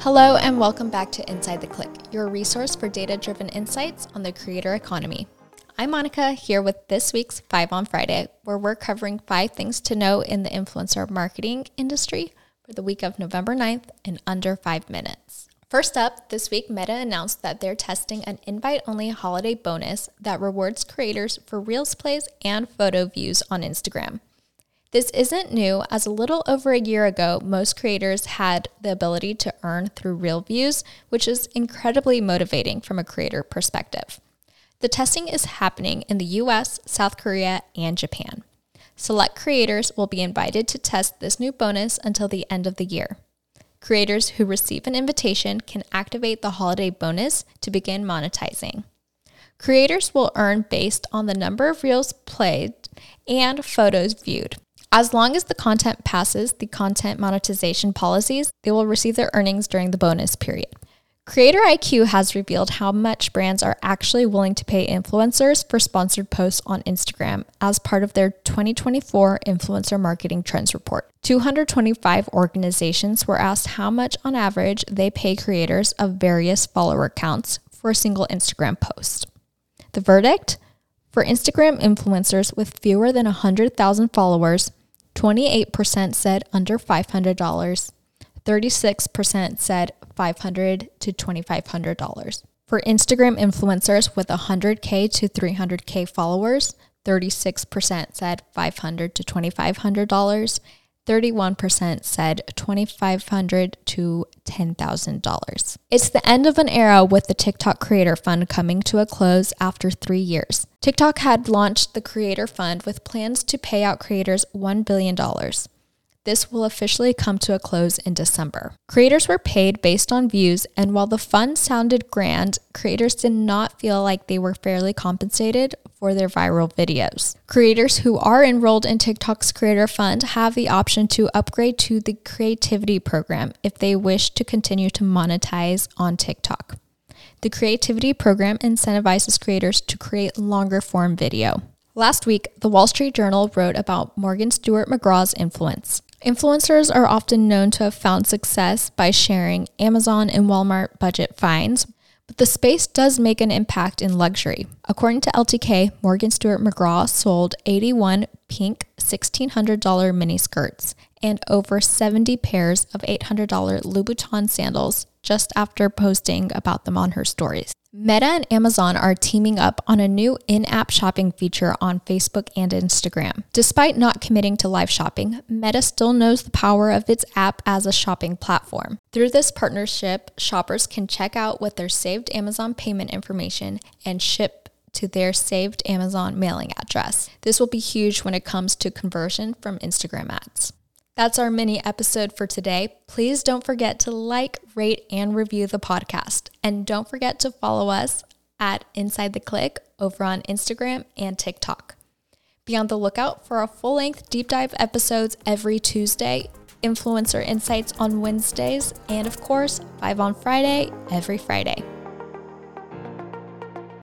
Hello, and welcome back to Inside the Click, your resource for data driven insights on the creator economy. I'm Monica here with this week's Five on Friday, where we're covering five things to know in the influencer marketing industry for the week of November 9th in under five minutes. First up, this week Meta announced that they're testing an invite only holiday bonus that rewards creators for Reels plays and photo views on Instagram. This isn't new, as a little over a year ago, most creators had the ability to earn through reel views, which is incredibly motivating from a creator perspective. The testing is happening in the US, South Korea, and Japan. Select creators will be invited to test this new bonus until the end of the year. Creators who receive an invitation can activate the holiday bonus to begin monetizing. Creators will earn based on the number of reels played and photos viewed. As long as the content passes the content monetization policies, they will receive their earnings during the bonus period. Creator IQ has revealed how much brands are actually willing to pay influencers for sponsored posts on Instagram as part of their 2024 Influencer Marketing Trends Report. 225 organizations were asked how much on average they pay creators of various follower counts for a single Instagram post. The verdict? For Instagram influencers with fewer than 100,000 followers, 28% said under $500. 36% said 500 to $2,500. For Instagram influencers with 100K to 300K followers, 36% said 500 to $2,500. 31% said 2,500 to $10,000. It's the end of an era with the TikTok Creator Fund coming to a close after three years. TikTok had launched the Creator Fund with plans to pay out creators $1 billion. This will officially come to a close in December. Creators were paid based on views, and while the fund sounded grand, creators did not feel like they were fairly compensated for their viral videos. Creators who are enrolled in TikTok's Creator Fund have the option to upgrade to the Creativity program if they wish to continue to monetize on TikTok. The Creativity program incentivizes creators to create longer form video. Last week, the Wall Street Journal wrote about Morgan Stewart McGraw's influence. Influencers are often known to have found success by sharing Amazon and Walmart budget finds, but the space does make an impact in luxury. According to LTK, Morgan Stewart McGraw sold 81 pink $1,600 mini skirts and over 70 pairs of $800 Louboutin sandals just after posting about them on her stories. Meta and Amazon are teaming up on a new in app shopping feature on Facebook and Instagram. Despite not committing to live shopping, Meta still knows the power of its app as a shopping platform. Through this partnership, shoppers can check out with their saved Amazon payment information and ship to their saved Amazon mailing address. This will be huge when it comes to conversion from Instagram ads. That's our mini episode for today. Please don't forget to like, rate, and review the podcast. And don't forget to follow us at Inside the Click over on Instagram and TikTok. Be on the lookout for our full length deep dive episodes every Tuesday, influencer insights on Wednesdays, and of course, five on Friday every Friday.